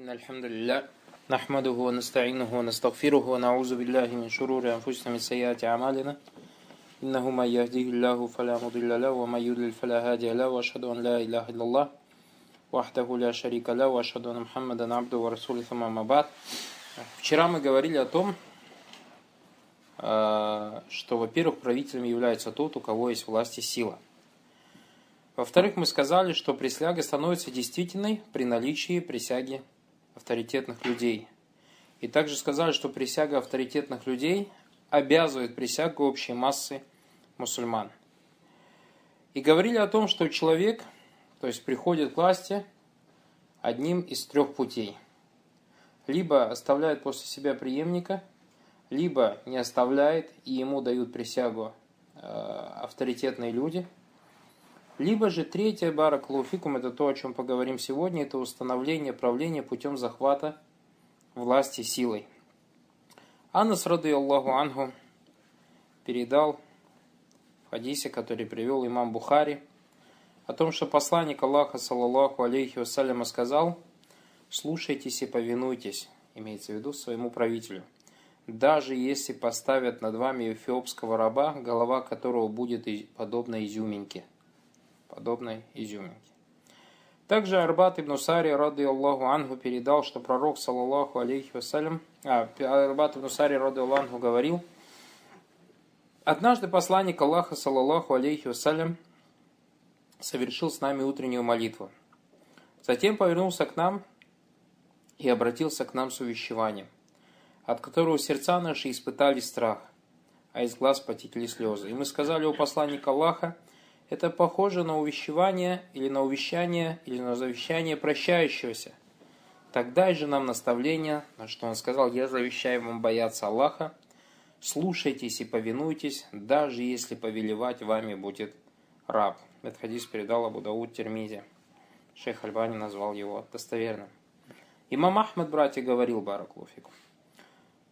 إن الحمد لله نحمده ونستعينه ونستغفره ونعوذ بالله من شرور أنفسنا من سيئات أعمالنا إنه من يهديه الله فلا مضل له ومن يضلل فلا هادي له وأشهد أن لا إله إلا الله وحده لا شريك له وأشهد أن محمدا عبده ورسوله ثم ما بعد Вчера мы говорили о том, что, во-первых, правителем является тот, у кого есть власть и сила – во-вторых, мы сказали, что присяга становится действительной при наличии присяги авторитетных людей. И также сказали, что присяга авторитетных людей обязывает присягу общей массы мусульман. И говорили о том, что человек, то есть приходит к власти одним из трех путей – либо оставляет после себя преемника, либо не оставляет, и ему дают присягу э, авторитетные люди, либо же третье, барак луфикум, это то, о чем поговорим сегодня, это установление правления путем захвата власти силой. Анас, рады Аллаху Ангу, передал в хадисе, который привел имам Бухари, о том, что посланник Аллаха, саллаллаху алейхи вассаляма, сказал – слушайтесь и повинуйтесь, имеется в виду своему правителю. Даже если поставят над вами эфиопского раба, голова которого будет подобна изюминке. Подобной изюминке. Также Арбат ибн Сари, рады Аллаху Ангу, передал, что пророк, саллаллаху алейхи вассалям, а, Арбат ибн Сари, рады Аллаху Ангу, говорил, Однажды посланник Аллаха, саллаллаху алейхи вассалям, совершил с нами утреннюю молитву. Затем повернулся к нам и обратился к нам с увещеванием, от которого сердца наши испытали страх, а из глаз потекли слезы. И мы сказали у посланника Аллаха, это похоже на увещевание или на увещание или на завещание прощающегося. Тогда же нам наставление, на что он сказал, я завещаю вам бояться Аллаха, слушайтесь и повинуйтесь, даже если повелевать вами будет раб. Этот хадис передал Абу Дауд Термизе. Шейх Альбани назвал его достоверным. Имам Ахмад, братья, говорил Бараклуфику,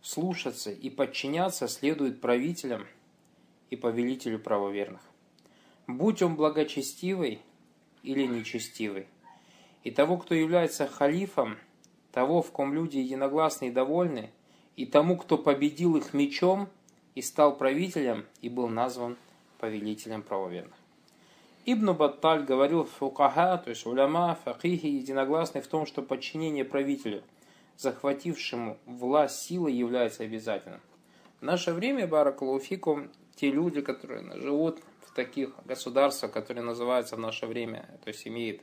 слушаться и подчиняться следует правителям и повелителю правоверных. Будь он благочестивый или нечестивый. И того, кто является халифом, того, в ком люди единогласны и довольны, и тому, кто победил их мечом и стал правителем и был назван повелителем правоверных. Ибн Батталь говорил фукаха, то есть уляма, факихи, единогласны в том, что подчинение правителю, захватившему власть силой, является обязательным. В наше время, Баракалуфику, те люди, которые живут таких государствах, которые называются в наше время, то есть имеют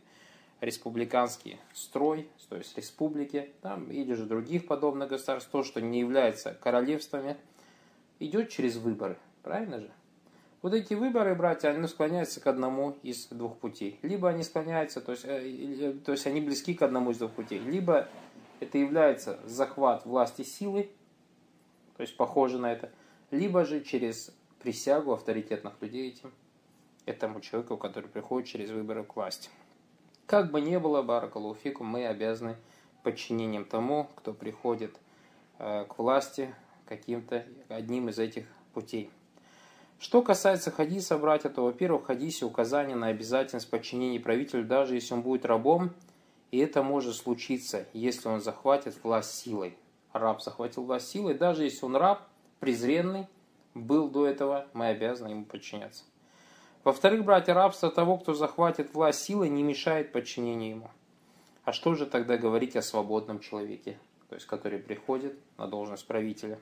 республиканский строй, то есть республики, там, или же других подобных государств, то, что не является королевствами, идет через выборы. Правильно же? Вот эти выборы, братья, они склоняются к одному из двух путей. Либо они склоняются, то есть, э, то есть они близки к одному из двух путей. Либо это является захват власти силы, то есть похоже на это. Либо же через присягу авторитетных людей этим, этому человеку, который приходит через выборы к власти. Как бы ни было, Баракалуфику, мы обязаны подчинением тому, кто приходит э, к власти каким-то одним из этих путей. Что касается хадиса, братья, то, во-первых, в хадисе указание на обязательность подчинения правителю, даже если он будет рабом, и это может случиться, если он захватит власть силой. Раб захватил власть силой, даже если он раб, презренный, был до этого, мы обязаны ему подчиняться. Во-вторых, братья, рабство того, кто захватит власть силой, не мешает подчинению ему. А что же тогда говорить о свободном человеке, то есть который приходит на должность правителя?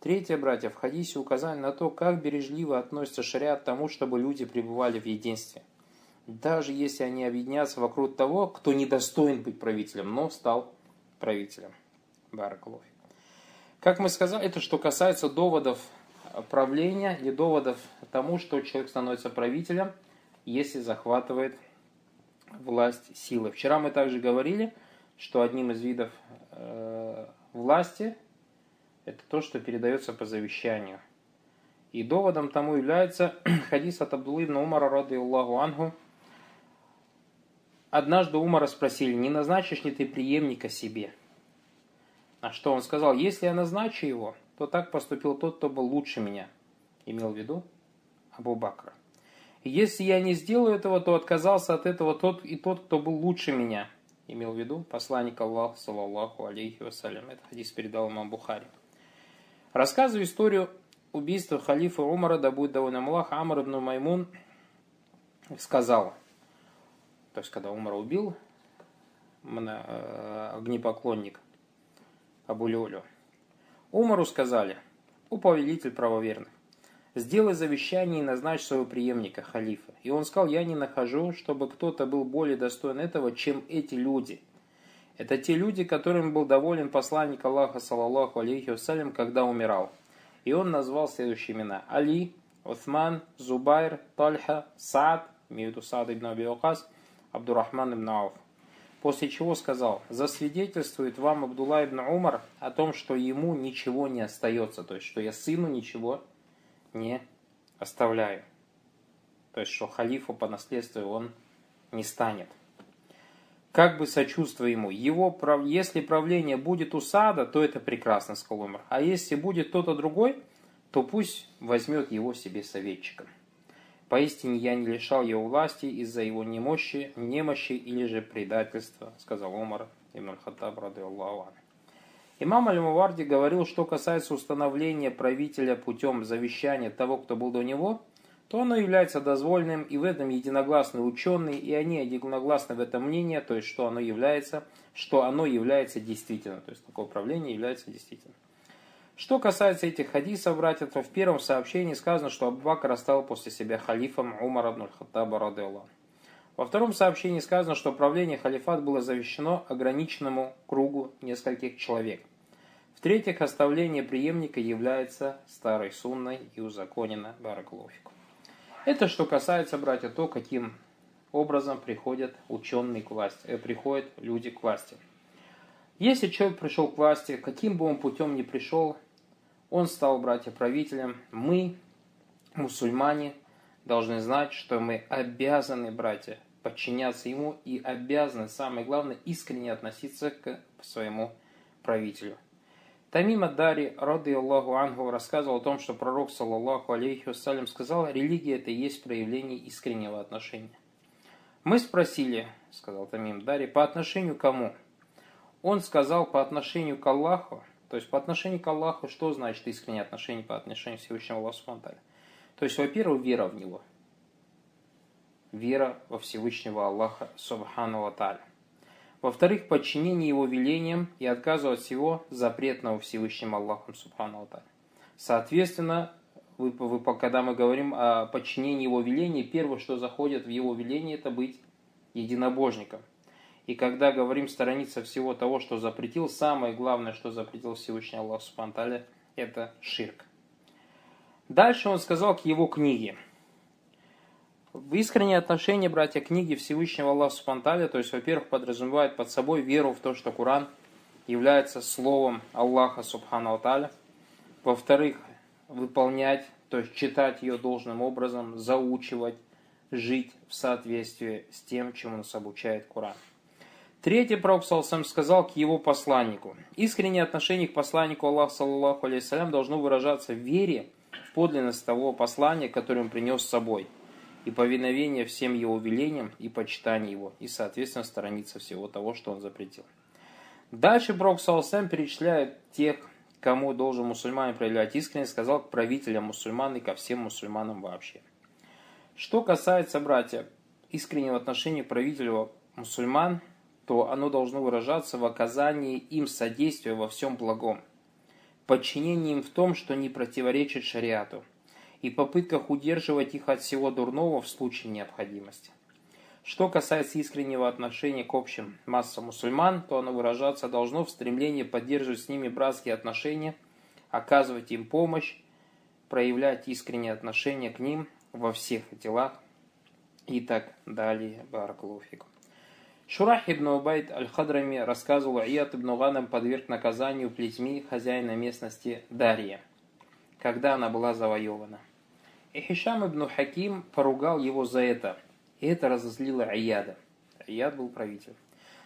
Третье, братья, в хадисе указание на то, как бережливо относится шариат к тому, чтобы люди пребывали в единстве. Даже если они объединятся вокруг того, кто недостоин быть правителем, но стал правителем. Баракалуфи. Как мы сказали, это что касается доводов правления, не доводов тому, что человек становится правителем, если захватывает власть силы. Вчера мы также говорили, что одним из видов э, власти – это то, что передается по завещанию. И доводом тому является хадис от Абдуллы ибн Умара, рады Аллаху Ангу. Однажды Умара спросили, не назначишь ли ты преемника себе? А что он сказал? Если я назначу его, то так поступил тот, кто был лучше меня. Имел в виду Абу Бакра. Если я не сделаю этого, то отказался от этого тот и тот, кто был лучше меня. имел в виду посланник Аллаха, саллаллаху алейхи вассалям. Это хадис передал имам Бухари. Рассказываю историю убийства халифа Умара, да будет довольно Аллах, Амр ибн Маймун сказал, то есть когда Умар убил э, огнепоклонник Абу Люлю, Умару сказали, у повелитель правоверных, сделай завещание и назначь своего преемника, халифа. И он сказал, я не нахожу, чтобы кто-то был более достоин этого, чем эти люди. Это те люди, которым был доволен посланник Аллаха, саллаллаху алейхи вассалям, когда умирал. И он назвал следующие имена. Али, Уthман, Зубайр, Тальха, Саад, имею в виду Саад ибн Аби Абдурахман ибн Ауф. После чего сказал, засвидетельствует вам Абдулла ибн Умар о том, что ему ничего не остается, то есть, что я сыну ничего не оставляю. То есть, что халифу по наследству он не станет. Как бы сочувствуя ему, его, если правление будет у Сада, то это прекрасно, сказал Умар. А если будет кто-то другой, то пусть возьмет его себе советчиком. Поистине я не лишал его власти из-за его немощи, немощи или же предательства, сказал Умар ибн Хаттаб, рады Аллаху Имам Аль-Муварди говорил, что касается установления правителя путем завещания того, кто был до него, то оно является дозвольным, и в этом единогласны ученые, и они единогласны в этом мнении, то есть, что оно является, что оно является действительно, то есть, такое правление является действительным. Что касается этих хадисов, братья, то в первом сообщении сказано, что Аббакр оставил после себя халифом Умар ибн Хаттаба радиаллах. Во втором сообщении сказано, что правление халифат было завещено ограниченному кругу нескольких человек. В-третьих, оставление преемника является старой сунной и узаконено Бараклофику. Это что касается, братья, то, каким образом приходят ученые к власти, э, приходят люди к власти. Если человек пришел к власти, каким бы он путем ни пришел, он стал, братья, правителем. Мы, мусульмане, должны знать, что мы обязаны, братья, подчиняться ему и обязаны, самое главное, искренне относиться к своему правителю. Тамим Дари, рады Аллаху Ангу, рассказывал о том, что пророк, саллаллаху алейхи вассалям, сказал, религия это и есть проявление искреннего отношения. Мы спросили, сказал Тамим Дари, по отношению к кому? Он сказал по отношению к Аллаху, то есть по отношению к Аллаху, что значит искреннее отношение по отношению к Всевышнему Аллаху Субтитры? То есть, во-первых, вера в Него. Вера во Всевышнего Аллаха Субхану Тааля. Во-вторых, подчинение Его велениям и отказ от всего запретного Всевышним Аллахом Субхану Тааля. Соответственно, вы, вы, когда мы говорим о подчинении Его велений, первое, что заходит в Его веление, это быть единобожником – и когда говорим сторониться всего того, что запретил, самое главное, что запретил Всевышний Аллах Субтитры, это ширк. Дальше он сказал к его книге. В искреннее отношение, братья, книги Всевышнего Аллаха Субтитры, то есть, во-первых, подразумевает под собой веру в то, что Коран является словом Аллаха Субхану Таля. Во-вторых, выполнять, то есть читать ее должным образом, заучивать, жить в соответствии с тем, чему нас обучает Коран. Третий пророк сам сказал к его посланнику. Искреннее отношение к посланнику Аллаха, саллаллаху алейхиссалям, должно выражаться в вере в подлинность того послания, которое он принес с собой, и повиновение всем его велениям и почитание его, и, соответственно, сторониться всего того, что он запретил. Дальше пророк сам перечисляет тех, кому должен мусульманин проявлять искренность, сказал к правителям мусульман и ко всем мусульманам вообще. Что касается, братья, искреннего отношения к правителю мусульман – то оно должно выражаться в оказании им содействия во всем благом, подчинении им в том, что не противоречит шариату, и попытках удерживать их от всего дурного в случае необходимости. Что касается искреннего отношения к общим массам мусульман, то оно выражаться должно в стремлении поддерживать с ними братские отношения, оказывать им помощь, проявлять искреннее отношение к ним во всех делах и так далее. Баракулуфикум. Шурах ибн Убайд аль-Хадрами рассказывал, Ияд ибн Ганам подверг наказанию плетьми хозяина местности Дарья, когда она была завоевана. И Хишам ибн Хаким поругал его за это, и это разозлило Ияда. Ияд был правитель.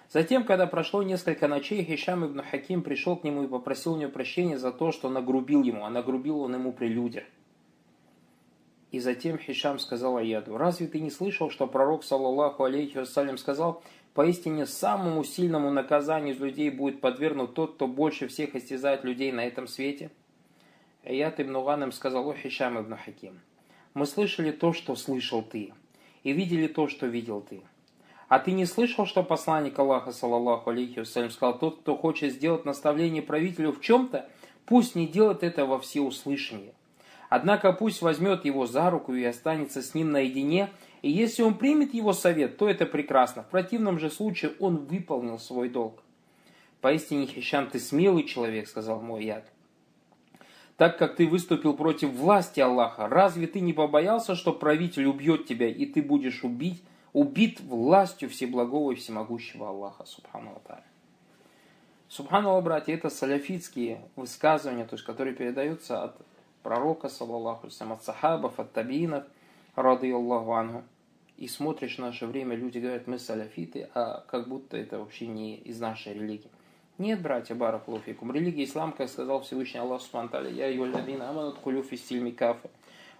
Затем, когда прошло несколько ночей, Хишам ибн Хаким пришел к нему и попросил у него прощения за то, что нагрубил ему, а нагрубил он ему при людях. И затем Хишам сказал Аяду, «Разве ты не слышал, что пророк, саллаллаху алейхи вассалям, сказал, Поистине самому сильному наказанию из людей будет подвергнут тот, кто больше всех истязает людей на этом свете. Аят ибн Гаnem сказал, о Хишам ибн Хаким, мы слышали то, что слышал ты, и видели то, что видел ты. А ты не слышал, что посланник Аллаха, саллаллаху алейхи вассалям, сказал, тот, кто хочет сделать наставление правителю в чем-то, пусть не делает это во всеуслышание. Однако пусть возьмет его за руку и останется с ним наедине, и если он примет его совет, то это прекрасно. В противном же случае он выполнил свой долг. Поистине, Хищам, ты смелый человек, сказал мой яд. Так как ты выступил против власти Аллаха, разве ты не побоялся, что правитель убьет тебя, и ты будешь убить, убит властью Всеблагого и Всемогущего Аллаха, Субхану Аталя. Субхану братья, это саляфитские высказывания, то есть, которые передаются от пророка, саллаллаху от сахабов, от табиинов, рады Аллаху анху и смотришь в наше время, люди говорят, мы саляфиты, а как будто это вообще не из нашей религии. Нет, братья, баракулуфикум. Религия ислам, как сказал Всевышний Аллах Субтитры, я ее ладина аманут кулюфи стильми кафе.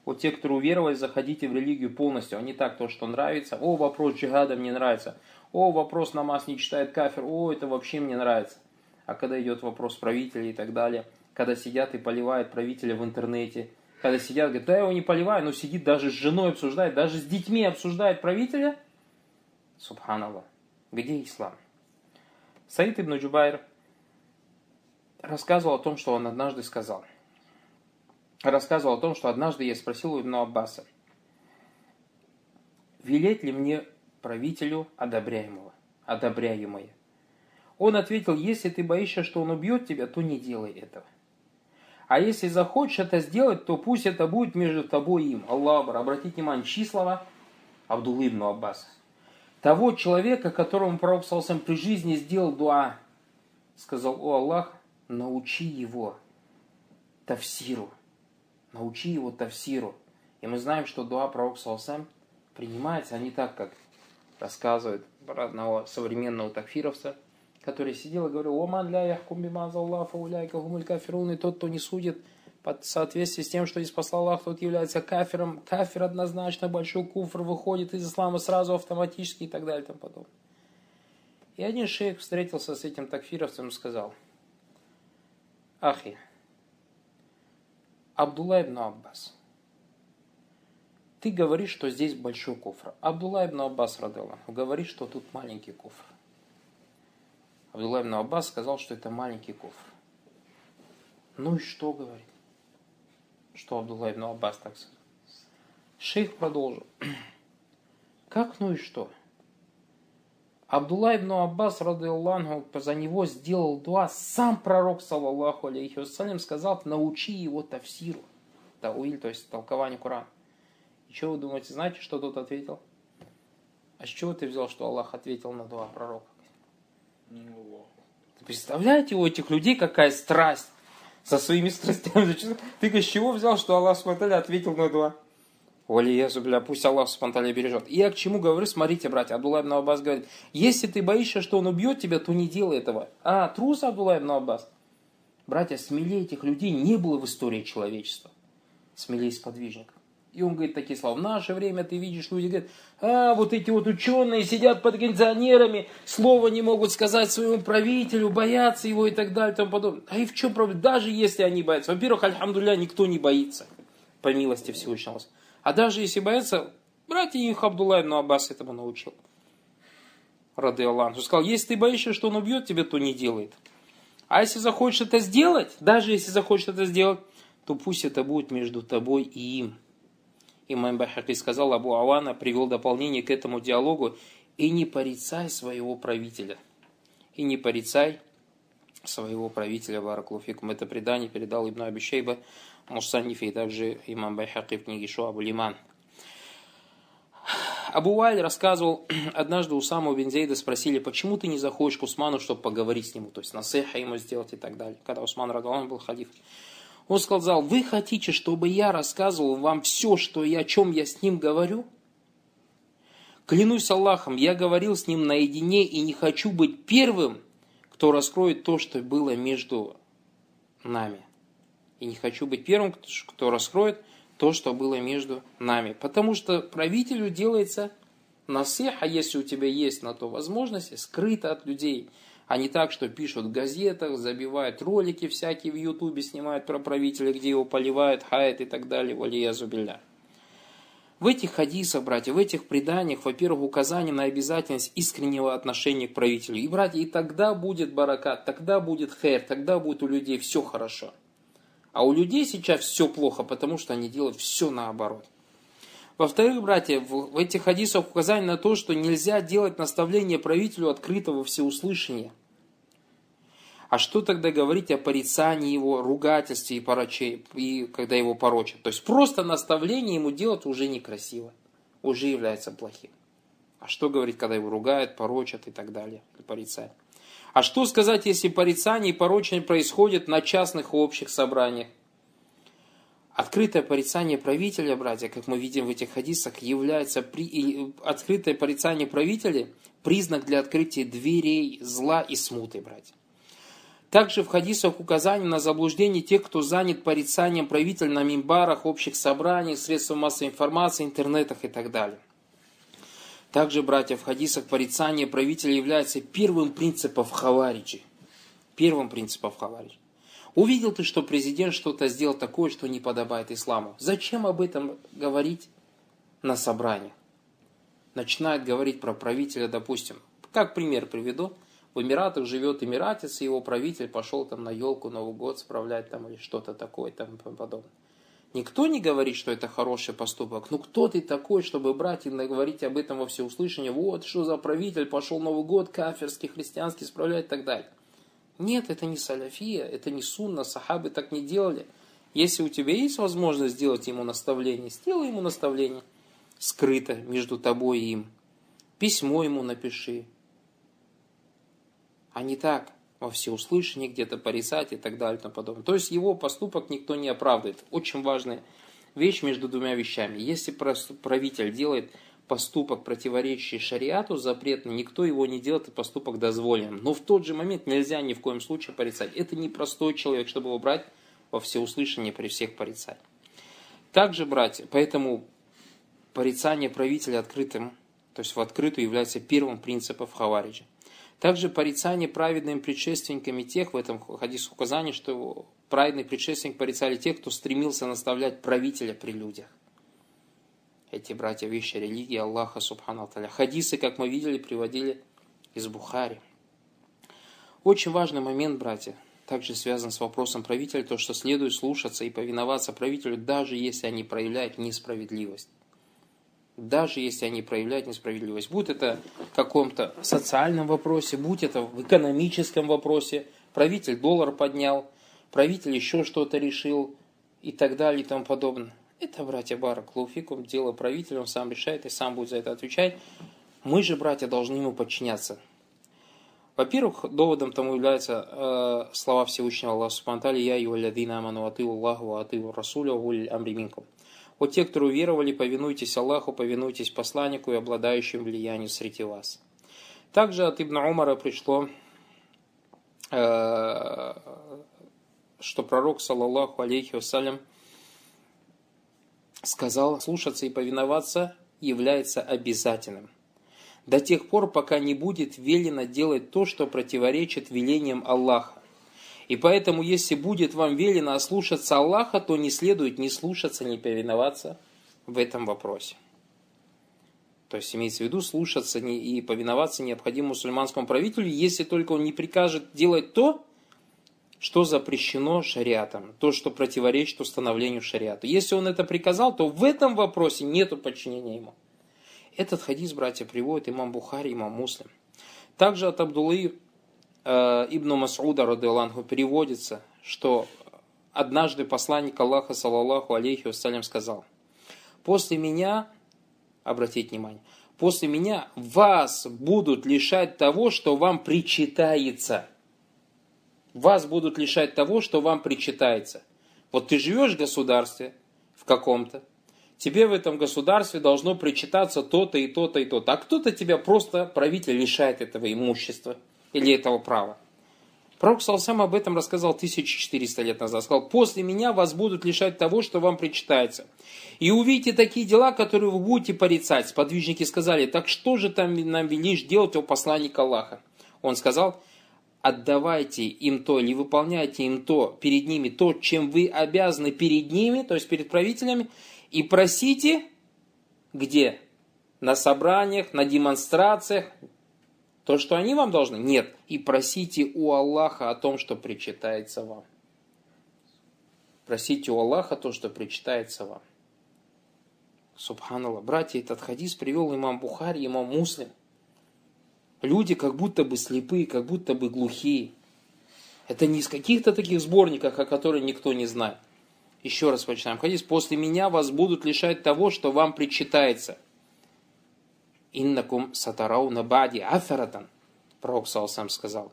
Вот те, кто уверовали, заходите в религию полностью, а не так то, что нравится. О, вопрос джихада мне нравится. О, вопрос намаз не читает кафир. О, это вообще мне нравится. А когда идет вопрос правителей и так далее, когда сидят и поливают правителя в интернете, когда сидят, говорят, да я его не поливаю, но сидит даже с женой обсуждает, даже с детьми обсуждает правителя. Субханаллах. Где ислам? Саид ибн Джубайр рассказывал о том, что он однажды сказал. Рассказывал о том, что однажды я спросил у Ибн Аббаса, велеть ли мне правителю одобряемого, одобряемое. Он ответил, если ты боишься, что он убьет тебя, то не делай этого. А если захочешь это сделать, то пусть это будет между тобой и им. Аллах, обратите внимание, числова Абдуллы ибн Аббас. Того человека, которому пророк Салсам при жизни сделал дуа, сказал, о Аллах, научи его тавсиру. Научи его тавсиру. И мы знаем, что дуа пророк Салсам принимается, а не так, как рассказывает одного современного такфировца – который сидел и говорил, «Оман ля яхкум бимаз Аллах, фауляйка гумуль кафирун», и тот, кто не судит под соответствии с тем, что здесь послал Аллах, тот является кафиром. Кафир однозначно, большой куфр, выходит из ислама сразу автоматически и так далее и тому подобное. И один шейх встретился с этим такфировцем и сказал, Ахи, Абдулла ибн Аббас, ты говоришь, что здесь большой куфр. Абдулла ибн Аббас, радаллаху, говорит, что тут маленький куфр. Абдулла ибн Аббас сказал, что это маленький кофр. Ну и что говорит? Что Абдулла ибн Аббас так сказал? Шейх продолжил. Как ну и что? Абдулла ибн Аббас, рады Аллаху, за него сделал дуа. Сам пророк, саллаллаху алейхи вассалям, сказал, научи его тавсиру. Тауиль, то есть толкование Корана. И что вы думаете, знаете, что тот ответил? А с чего ты взял, что Аллах ответил на дуа пророка? Представляете, у этих людей какая страсть со своими страстями. Ты с чего взял, что Аллах Субтитры ответил на два? Оли бля, пусть Аллах Субтитры бережет. И я к чему говорю, смотрите, братья, Абдулла ибн Аббас говорит, если ты боишься, что он убьет тебя, то не делай этого. А, трус Абдулла ибн Аббас. Братья, смелее этих людей не было в истории человечества. Смелее сподвижников. И он говорит такие слова. В наше время ты видишь, люди говорят, а, вот эти вот ученые сидят под кондиционерами, слова не могут сказать своему правителю, боятся его и так далее и тому подобное. А и в чем проблема? Даже если они боятся. Во-первых, альхамдуля, никто не боится, по милости Всевышнего. А даже если боятся, братья их Абдулла ибн Аббас этому научил. Рады Аллах. Он сказал, если ты боишься, что он убьет тебя, то не делает. А если захочешь это сделать, даже если захочешь это сделать, то пусть это будет между тобой и им. Имам Бахаки сказал, Абу Авана привел дополнение к этому диалогу, и не порицай своего правителя. И не порицай своего правителя Бараклуфикум. Это предание передал Ибн Абишейба Мусанифе и также имам Байхаки в книге Шуабу Лиман. Абу Вайль рассказывал, однажды у самого Бензейда спросили, почему ты не заходишь к Усману, чтобы поговорить с ним, то есть насеха ему сделать и так далее, когда Усман Радалан был халиф. Он сказал, вы хотите, чтобы я рассказывал вам все, что я, о чем я с ним говорю? Клянусь Аллахом, я говорил с ним наедине и не хочу быть первым, кто раскроет то, что было между нами. И не хочу быть первым, кто раскроет то, что было между нами. Потому что правителю делается Насеха, если у тебя есть на то возможности, скрыто от людей. А не так, что пишут в газетах, забивают ролики всякие в ютубе, снимают про правителя, где его поливают, хает и так далее, валия зубиля. В этих хадисах, братья, в этих преданиях, во-первых, указание на обязательность искреннего отношения к правителю. И, братья, и тогда будет баракат, тогда будет хэр, тогда будет у людей все хорошо. А у людей сейчас все плохо, потому что они делают все наоборот. Во-вторых, братья, в этих хадисах указание на то, что нельзя делать наставление правителю открытого всеуслышания. А что тогда говорить о порицании его, ругательстве и, пороче, и когда его порочат? То есть просто наставление ему делать уже некрасиво, уже является плохим. А что говорить, когда его ругают, порочат и так далее, или порицают? А что сказать, если порицание и порочение происходит на частных и общих собраниях? Открытое порицание правителя, братья, как мы видим в этих хадисах, является при... открытое порицание правителя признак для открытия дверей зла и смуты, братья. Также в хадисах указание на заблуждение тех, кто занят порицанием правителя на мимбарах, общих собраниях, средствах массовой информации, интернетах и так далее. Также, братья, в хадисах порицание правителя является первым принципом хавариджи. Первым принципом хавариджи. Увидел ты, что президент что-то сделал такое, что не подобает исламу. Зачем об этом говорить на собраниях? Начинает говорить про правителя, допустим. Как пример приведу. В Эмиратах живет эмиратец, и его правитель пошел там на елку Новый год справлять там или что-то такое там подобное. Никто не говорит, что это хороший поступок. Ну кто ты такой, чтобы брать и говорить об этом во всеуслышание? Вот что за правитель пошел Новый год кафирский, христианский справлять и так далее. Нет, это не саляфия, это не сунна, сахабы так не делали. Если у тебя есть возможность сделать ему наставление, сделай ему наставление скрыто между тобой и им. Письмо ему напиши. А не так, во всеуслышание где-то порицать и так далее и тому подобное. То есть его поступок никто не оправдывает. Очень важная вещь между двумя вещами. Если правитель делает поступок, противоречащий шариату, запретный, никто его не делает, это поступок дозволенным. Но в тот же момент нельзя ни в коем случае порицать. Это не простой человек, чтобы его брать во всеуслышание при всех порицать. Также, братья, поэтому порицание правителя открытым, то есть в открытую является первым принципом в Хавариджи. Также порицание праведными предшественниками тех, в этом хадис указание, что праведный предшественник порицали тех, кто стремился наставлять правителя при людях эти братья вещи религии Аллаха Субхану Таля. Хадисы, как мы видели, приводили из Бухари. Очень важный момент, братья, также связан с вопросом правителя, то, что следует слушаться и повиноваться правителю, даже если они проявляют несправедливость. Даже если они проявляют несправедливость. Будь это в каком-то социальном вопросе, будь это в экономическом вопросе, правитель доллар поднял, правитель еще что-то решил и так далее и тому подобное. Это, братья Барак Луфикум, дело правителя, он сам решает и сам будет за это отвечать. Мы же, братья, должны ему подчиняться. Во-первых, доводом тому являются э, слова Всевышнего Аллаха Субтитры «Я и валядина аману атыу Аллаху, атыу Расуля, гуль амриминкум». Вот те, кто уверовали, повинуйтесь Аллаху, повинуйтесь посланнику и обладающим влиянием среди вас. Также от Ибн Умара пришло, э, что пророк, саллаллаху алейхи вассалям, сказал, слушаться и повиноваться является обязательным. До тех пор, пока не будет велено делать то, что противоречит велениям Аллаха. И поэтому, если будет вам велено ослушаться Аллаха, то не следует ни слушаться, ни повиноваться в этом вопросе. То есть имеется в виду слушаться и повиноваться необходимому мусульманскому правителю, если только он не прикажет делать то, что запрещено шариатом, то, что противоречит установлению шариата. Если он это приказал, то в этом вопросе нет подчинения ему. Этот хадис, братья, приводит имам Бухари, имам Муслим. Также от Абдуллы э, ибн Масуда, радиаллаху, переводится, что однажды посланник Аллаха, саллаллаху алейхи вассалям, сказал, «После меня, обратите внимание, после меня вас будут лишать того, что вам причитается» вас будут лишать того, что вам причитается. Вот ты живешь в государстве, в каком-то, тебе в этом государстве должно причитаться то-то и то-то и то-то. А кто-то тебя просто, правитель, лишает этого имущества или этого права. Пророк Салсам об этом рассказал 1400 лет назад. Сказал, после меня вас будут лишать того, что вам причитается. И увидите такие дела, которые вы будете порицать. Сподвижники сказали, так что же там нам велишь делать, о посланник Аллаха? Он сказал, отдавайте им то или выполняйте им то, перед ними то, чем вы обязаны перед ними, то есть перед правителями, и просите, где? На собраниях, на демонстрациях, то, что они вам должны? Нет. И просите у Аллаха о том, что причитается вам. Просите у Аллаха то, что причитается вам. Субханаллах. Братья, этот хадис привел имам Бухари, имам Муслим. Люди как будто бы слепые, как будто бы глухие. Это не из каких-то таких сборников, о которых никто не знает. Еще раз почитаем хадис. После меня вас будут лишать того, что вам причитается – иннакум сатарау на бади афаратан. Пророк сам сказал.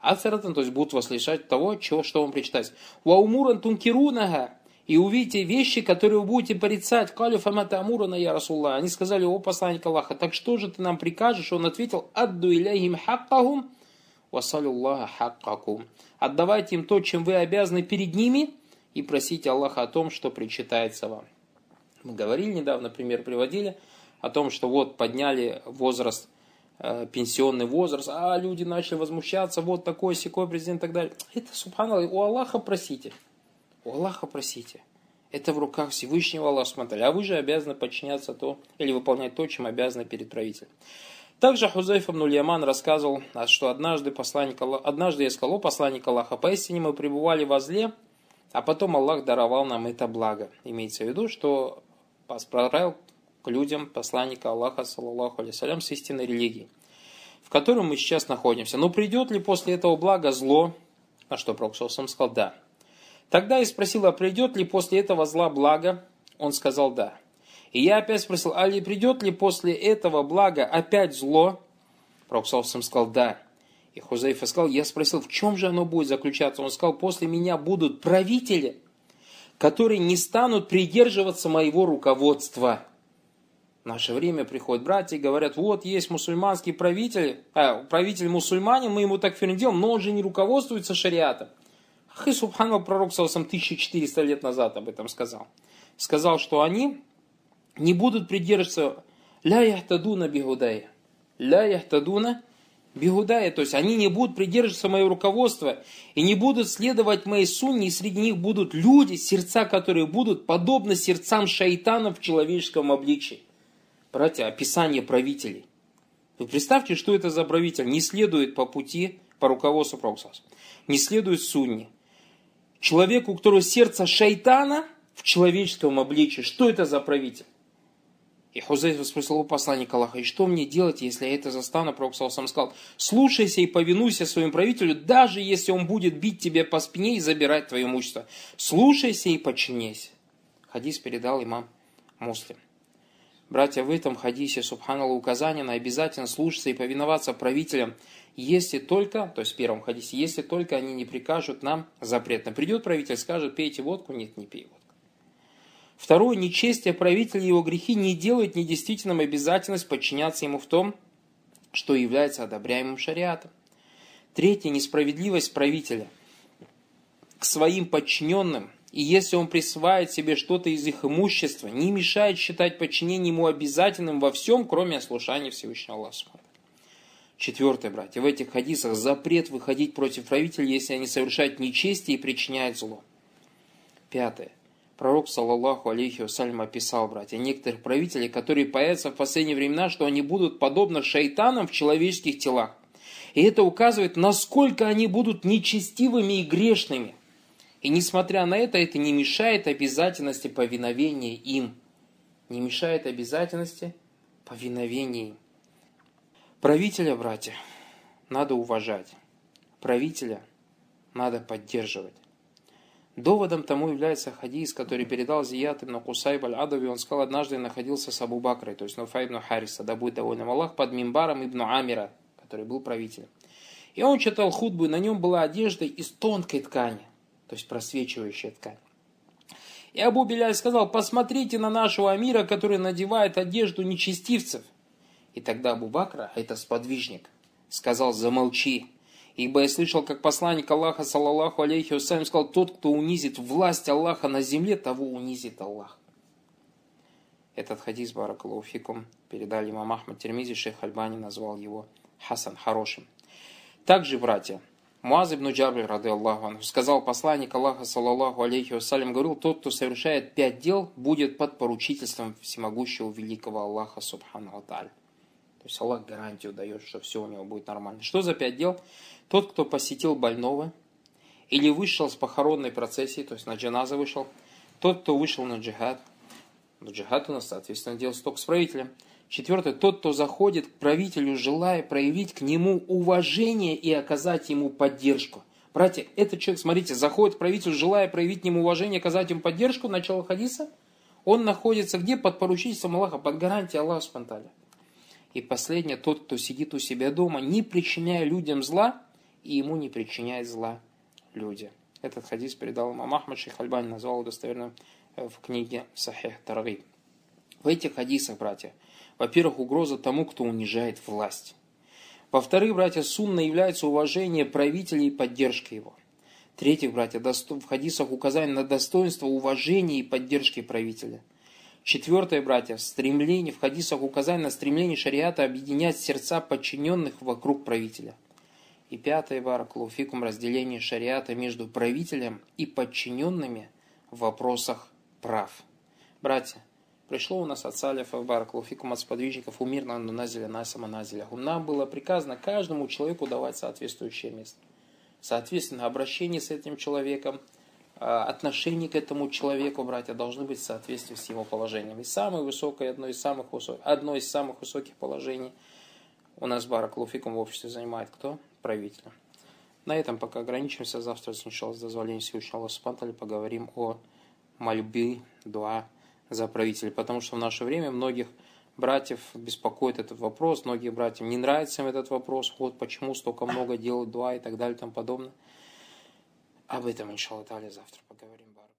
Афаратан, то есть будут вас лишать того, чего, что вам причитать. Ваумуран тункирунага. И увидите вещи, которые вы будете порицать. Калю фамата амурана я Расулла. Они сказали, о посланник Аллаха, так что же ты нам прикажешь? Он ответил, адду иляхим хаккахум, васалюллаха хаккакум. Отдавайте им то, чем вы обязаны перед ними, и просите Аллаха о том, что причитается вам. Мы говорили недавно, пример приводили – о том, что вот подняли возраст, э, пенсионный возраст, а люди начали возмущаться, вот такой, секой президент и так далее. Это, субханаллах, у Аллаха просите. Аллаха просите. Это в руках Всевышнего Аллаха смотрели. А вы же обязаны подчиняться то, или выполнять то, чем обязаны перед правителем. Также Хузайф Яман рассказывал, что однажды, посланник Аллаха, однажды я сказал, посланник Аллаха, поистине мы пребывали во зле, а потом Аллах даровал нам это благо. Имеется в виду, что отправил к людям посланника Аллаха, саллаллаху алейсалям, с истинной религией, в котором мы сейчас находимся. Но придет ли после этого блага зло? На что Пророк сказал «да». Тогда я спросил, а придет ли после этого зла благо? Он сказал «да». И я опять спросил, а ли придет ли после этого блага опять зло? Пророк сам сказал «да». И Хузайфа сказал, я спросил, в чем же оно будет заключаться? Он сказал, после меня будут правители, которые не станут придерживаться моего руководства. В наше время приходят братья и говорят, вот есть мусульманский правитель, а, правитель мусульманин, мы ему так делаем, но он же не руководствуется шариатом. Ах и Субхану пророк Саусам 1400 лет назад об этом сказал. Сказал, что они не будут придерживаться ля яхтадуна бигудая. Ля яхтадуна бигудая. То есть они не будут придерживаться моего руководства и не будут следовать моей сунне, и среди них будут люди, сердца которые будут подобны сердцам шайтанов в человеческом обличии братья, описание правителей. Вы представьте, что это за правитель. Не следует по пути, по руководству Проксас. Не следует сунне. Человеку, у которого сердце шайтана в человеческом обличии. Что это за правитель? И Хузайф спросил у посланника Аллаха, и что мне делать, если я это застану? Пророк сам сказал, слушайся и повинуйся своему правителю, даже если он будет бить тебя по спине и забирать твое имущество. Слушайся и подчиняйся. Хадис передал имам Муслим. Братья, в этом хадисе, субханаллах, указание на обязательно слушаться и повиноваться правителям, если только, то есть в первом хадисе, если только они не прикажут нам запретно. Придет правитель, скажет, пейте водку, нет, не пей водку. Второе, нечестие правителя и его грехи не делают недействительным обязательность подчиняться ему в том, что является одобряемым шариатом. Третье, несправедливость правителя к своим подчиненным – и если он присваивает себе что-то из их имущества, не мешает считать подчинение ему обязательным во всем, кроме ослушания Всевышнего Аллаха. Четвертое, братья, в этих хадисах запрет выходить против правителей, если они совершают нечестие и причиняют зло. Пятое. Пророк, саллаллаху алейхи вассалям, описал, братья, некоторых правителей, которые появятся в последние времена, что они будут подобны шайтанам в человеческих телах. И это указывает, насколько они будут нечестивыми и грешными. И несмотря на это, это не мешает обязательности повиновения им. Не мешает обязательности повиновения им. Правителя, братья, надо уважать. Правителя надо поддерживать. Доводом тому является хадис, который передал Зият ибн Кусайб аль-Адави. Он сказал, однажды находился с Абу Бакрой, то есть Нуфа ибн Хариса, да будет доволен Аллах, под Мимбаром ибн Амира, который был правителем. И он читал худбу, и на нем была одежда из тонкой ткани то есть просвечивающая ткань. И Абу Беляль сказал, посмотрите на нашего Амира, который надевает одежду нечестивцев. И тогда Абу Бакра, это сподвижник, сказал, замолчи. Ибо я слышал, как посланник Аллаха, саллаллаху алейхи вассалям, сказал, тот, кто унизит власть Аллаха на земле, того унизит Аллах. Этот хадис, баракалуфикум, передали имам Ахмад Термизи, шейх Альбани назвал его Хасан, хорошим. Также, братья, Муаз ибн Джабри, рады Аллаху сказал посланник Аллаха, саллаллаху алейхи вассалям, говорил, тот, кто совершает пять дел, будет под поручительством всемогущего великого Аллаха, субхану аталь. То есть Аллах гарантию дает, что все у него будет нормально. Что за пять дел? Тот, кто посетил больного, или вышел с похоронной процессии, то есть на джаназа вышел, тот, кто вышел на джихад, на джихад у нас, соответственно, делается только с правителем – Четвертое, тот, кто заходит к правителю, желая проявить к нему уважение и оказать ему поддержку. Братья, этот человек, смотрите, заходит к правителю, желая проявить к нему уважение, оказать ему поддержку, начало хадиса, он находится где? Под поручительством Аллаха, под гарантией Аллаха Субтитры. И последнее, тот, кто сидит у себя дома, не причиняя людям зла, и ему не причиняет зла люди. Этот хадис передал имам Ахмад Шейх Альбани, назвал его достоверным э, в книге Сахих Тарги. В этих хадисах, братья, во-первых, угроза тому, кто унижает власть. Во-вторых, братья, сунна является уважение правителя и поддержка его. В-третьих, братья, в хадисах указание на достоинство уважения и поддержки правителя. Четвертое, братья, в стремлении, в хадисах указание на стремление шариата объединять сердца подчиненных вокруг правителя. И пятое, баракулуфикум, разделение шариата между правителем и подчиненными в вопросах прав. Братья, Пришло у нас от салифов, баракулуфикум, от сподвижников, умирно назиля, на самоназиля. Нам было приказано каждому человеку давать соответствующее место. Соответственно, обращение с этим человеком, отношение к этому человеку, братья, должны быть в соответствии с его положением. И самое высокое, одно из самых, высоких, одно из самых высоких положений у нас баракулуфикум в обществе занимает кто? Правитель. На этом пока ограничимся. Завтра, с дозволения Всевышнего Аллаха поговорим о мольбе, дуа, за правителей, потому что в наше время многих братьев беспокоит этот вопрос, многие братьям не нравится им этот вопрос, вот почему столько много делают дуа и так далее и тому подобное. Об этом, иншаллах, завтра поговорим.